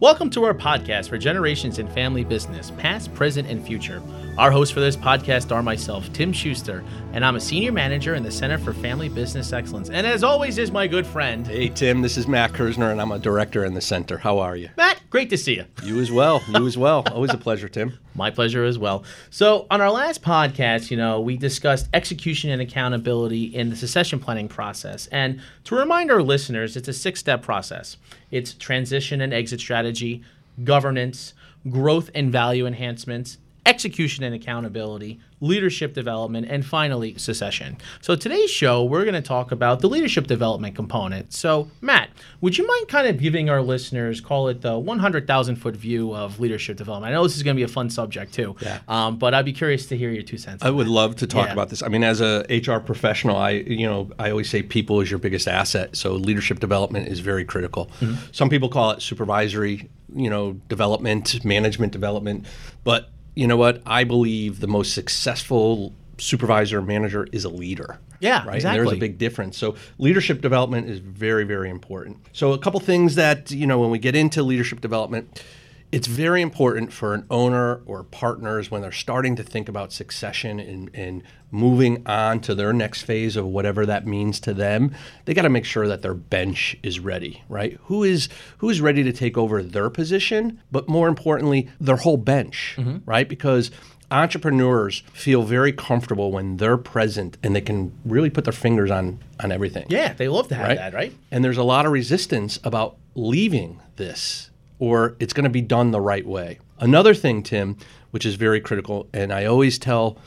Welcome to our podcast for generations in family business, past, present, and future. Our hosts for this podcast are myself, Tim Schuster, and I'm a senior manager in the Center for Family Business Excellence. And as always, is my good friend, Hey, Tim, this is Matt Kersner, and I'm a director in the center. How are you? Matt. Great to see you. You as well. You as well. Always a pleasure, Tim. My pleasure as well. So, on our last podcast, you know, we discussed execution and accountability in the succession planning process. And to remind our listeners, it's a six step process it's transition and exit strategy, governance, growth and value enhancements, execution and accountability, leadership development, and finally, secession. So, today's show, we're going to talk about the leadership development component. So, Matt, would you mind kind of giving our listeners, call it the 100,000 foot view of leadership development? I know this is going to be a fun subject too, Yeah. um, but I'd be curious to hear your two cents. I would that. love to talk Yeah. about this. I mean, as a HR professional, I you know I always say people is your biggest asset. So leadership development is very critical. Some people call it supervisory, you know, development, management development, but you know what? I believe the most successful supervisor manager is a leader. Yeah, right. And there's a big difference. So leadership development is very, very important. So a couple things that you know when we get into leadership development, it's very important for an owner or partners when they're starting to think about succession and, and moving on to their next phase of whatever that means to them. They got to make sure that their bench is ready, right? Who is who is ready to take over their position, but more importantly, their whole bench, mm-hmm. right? Because entrepreneurs feel very comfortable when they're present and they can really put their fingers on on everything. Yeah, they love to have that, right? And there's a lot of resistance about leaving this or it's going to be done the right way. Another thing, Tim, which is very critical, and I always tell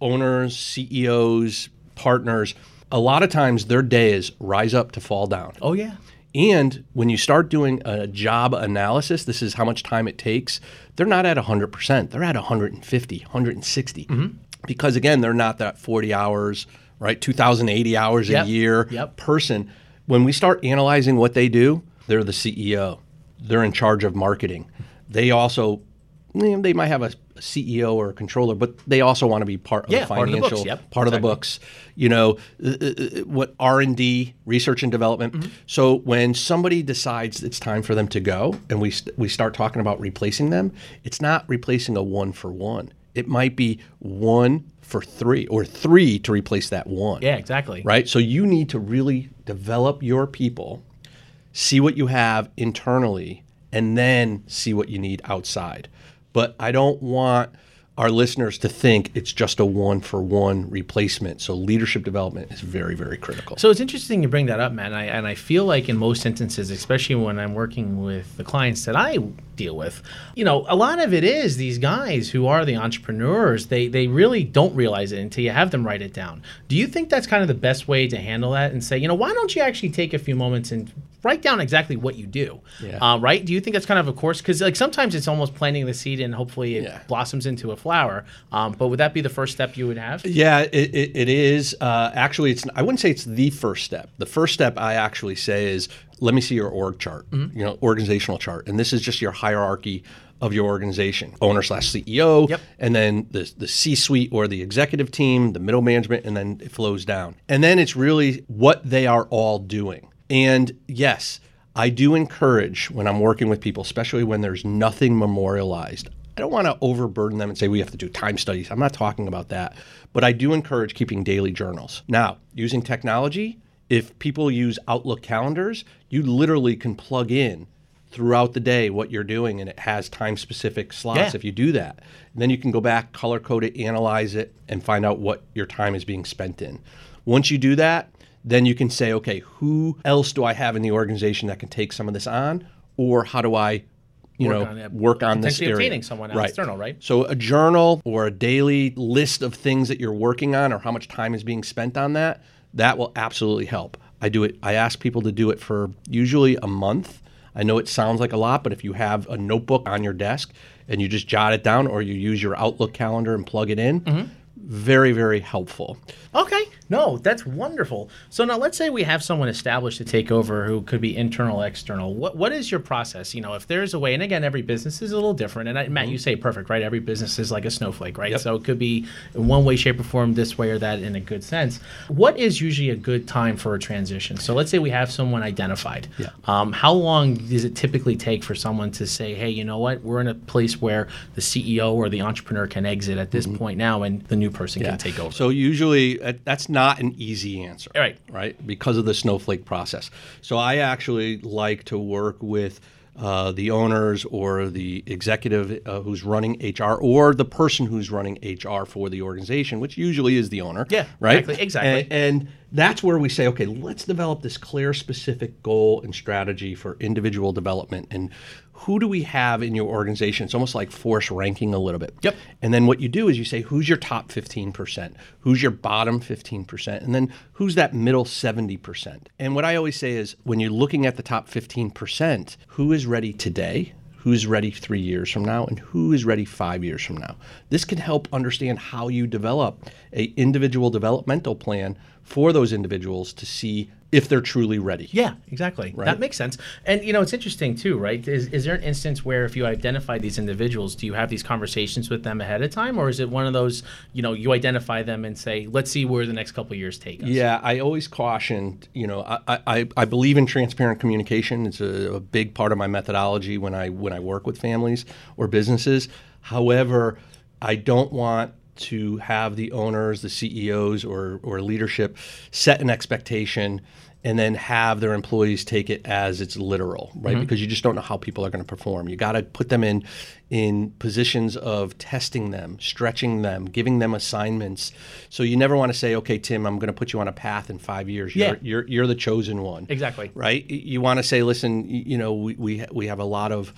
owners, CEOs, partners, a lot of times their day is rise up to fall down. Oh, yeah. And when you start doing a job analysis, this is how much time it takes, they're not at 100%. They're at 150, 160. Mm-hmm. Because again, they're not that 40 hours, right? 2,080 hours Yep. a year Yep. person. When we start analyzing what they do, they're the CEO. They're in charge of marketing. They also, they might have a CEO or a controller, but they also want to be part of Yeah, the part of the financial, books, yep, part of the books. You know, uh, uh, uh, what R and D, research and development. Mm-hmm. So when somebody decides it's time for them to go, and we st- we start talking about replacing them, it's not replacing a one for one. It might be one for three, or three to replace that one Yeah, exactly. right? So you need to really develop your people, see what you have internally, and then see what you need outside. But I don't want our listeners to think it's just a one for one replacement. So leadership development is very, very critical. So it's interesting you bring that up, man. I, and I feel like in most instances, especially when I'm working with the clients that I deal with, you know, a lot of it is these guys who are the entrepreneurs. They they really don't realize it until you have them write it down. Do you think that's kind of the best way to handle that and say, you know, why don't you actually take a few moments and write down exactly what you do? Yeah. Uh, right? Do you think that's kind of a course? Because like sometimes it's almost planting the seed and hopefully it Yeah. blossoms into a flower. Um, but would that be the first step you would have? Yeah, it, it, it is. Uh, actually, it's. I wouldn't say it's the first step. The first step I actually say is, let me see your org chart. You know, organizational chart, and this is just your hierarchy of your organization: owner slash CEO, Yep. and then the the C suite or the executive team, the middle management, and then it flows down. And then it's really what they are all doing. And yes, I do encourage when I'm working with people, especially when there's nothing memorialized. I don't want to overburden them and say we have to do time studies. I'm not talking about that. But I do encourage keeping daily journals. Now, using technology, if people use Outlook calendars, you literally can plug in throughout the day what you're doing and it has time specific slots Yeah. if you do that. And then you can go back, color code it, analyze it, and find out what your time is being spent in. Once you do that, then you can say, okay, who else do I have in the organization that can take some of this on? Or how do I, you Work know, on it. work on this area? obtaining someone external, right? So a journal or a daily list of things that you're working on or how much time is being spent on that, that will absolutely help. I do it I ask people to do it for usually a month. I know it sounds like a lot, but if you have a notebook on your desk and you just jot it down or you use your Outlook calendar and plug it in, Mm-hmm. Very very helpful. Okay. No, that's wonderful. So now let's say we have someone established to take over who could be internal, external. What what is your process? You know, if there's a way, and again, every business is a little different. And I, Matt, you say perfect, right? Every business is like a snowflake, right? Yep. So it could be in one way, shape, or form, this way or that, in a good sense. What is usually a good time for a transition? So let's say we have someone identified. Yeah. Um, how long does it typically take for someone to say, hey, you know what? We're in a place where the CEO or the entrepreneur can exit at this point now, and the new person can take over. So usually uh, that's not an easy answer. Right. Right. Because of the snowflake process. So I actually like to work with uh, the owners or the executive uh, who's running HR or the person who's running HR for the organization, which usually is the owner. Yeah, Right. exactly, exactly. And, and that's where we say, okay, let's develop this clear, specific goal and strategy for individual development. And who do we have in your organization? It's almost like force ranking a little bit. Yep. And then what you do is you say, who's your top 15%? Who's your bottom 15%? And then who's that middle 70%? And what I always say is when you're looking at the top 15%, who is ready today? Who's ready three years from now, and who is ready five years from now? This can help understand how you develop a individual developmental plan for those individuals to see if they're truly ready. Yeah, exactly. Right? That makes sense. And you know, it's interesting too, right? Is, is there an instance where if you identify these individuals, do you have these conversations with them ahead of time, or is it one of those, you know, you identify them and say, let's see where the next couple of years take us? Yeah, I always caution, you know, I, I, I believe in transparent communication. It's a, a big part of my methodology when I when I work with families or businesses. However, I don't want to have the owners, the CEOs or or leadership set an expectation and then have their employees take it as it's literal, right? Mm-hmm. Because you just don't know how people are going to perform. You got to put them in in positions of testing them, stretching them, giving them assignments. So you never want to say, "Okay, Tim, I'm going to put you on a path in 5 years. You're Yeah. you're, you're the chosen one." Exactly. Right? You want to say, "Listen, you know, we we, we have a lot of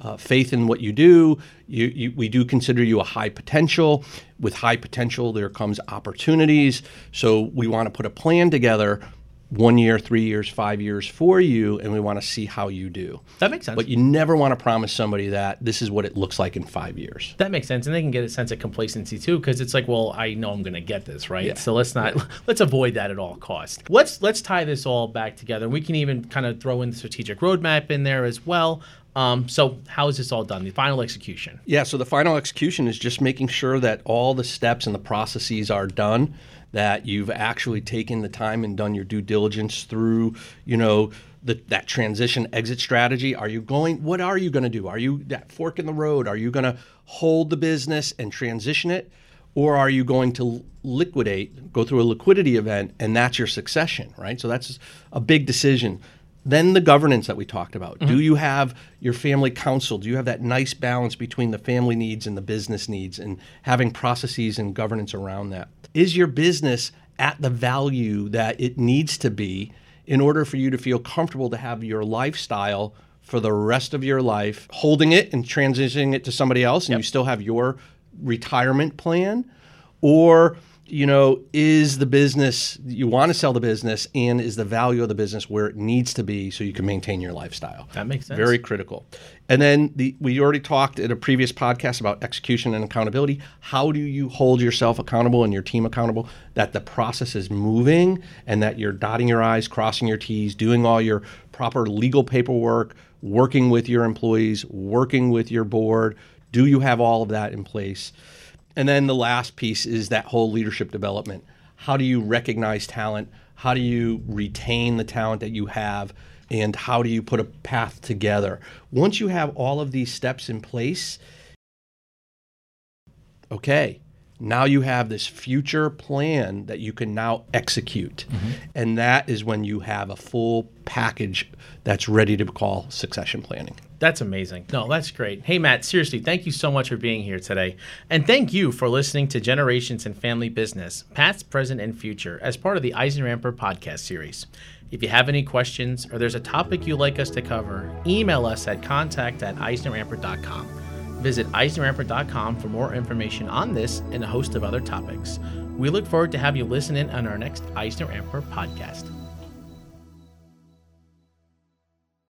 uh, faith in what you do. You, you, we do consider you a high potential. With high potential, there comes opportunities. So we want to put a plan together, one year, three years, five years for you, and we want to see how you do. That makes sense. But you never want to promise somebody that this is what it looks like in five years. that makes sense, and they can get a sense of complacency too, because it's like, well, I know I'm going to get this, right? Yeah. So let's not let's avoid that at all costs. Let's let's tie this all back together. We can even kind of throw in the strategic roadmap in there as well. Um, so how is this all done? The final execution. Yeah, so the final execution is just making sure that all the steps and the processes are done, that you've actually taken the time and done your due diligence through, you know, the, that transition exit strategy. Are you going, what are you going to do? Are you that fork in the road? Are you going to hold the business and transition it? Or are you going to liquidate, go through a liquidity event, and that's your succession, right? So that's a big decision. Then the governance that we talked about. Do mm-hmm. you have your family council? Do you have that nice balance between the family needs and the business needs and having processes and governance around that? Is your business at the value that it needs to be in order for you to feel comfortable to have your lifestyle for the rest of your life, holding it and transitioning it to somebody else, and you still have your retirement plan? Or you know, is the business you want to sell the business and is the value of the business where it needs to be so you can maintain your lifestyle? That makes sense. Very critical. And then the we already talked in a previous podcast about execution and accountability. How do you hold yourself accountable and your team accountable that the process is moving and that you're dotting your I's, crossing your T's, doing all your proper legal paperwork, working with your employees, working with your board? Do you have all of that in place? And then the last piece is that whole leadership development. How do you recognize talent? How do you retain the talent that you have? And how do you put a path together? Once you have all of these steps in place, okay, now you have this future plan that you can now execute. Mm-hmm. And that is when you have a full package that's ready to call succession planning. That's amazing. No, that's great. Hey, Matt, seriously, thank you so much for being here today. And thank you for listening to Generations in Family Business, past, present, and future, as part of the EisnerAmper podcast series. If you have any questions or there's a topic you'd like us to cover, email us at contact at eisneramper.com. Visit eisneramper.com for more information on this and a host of other topics. We look forward to have you listen in on our next Eisner Amper podcast.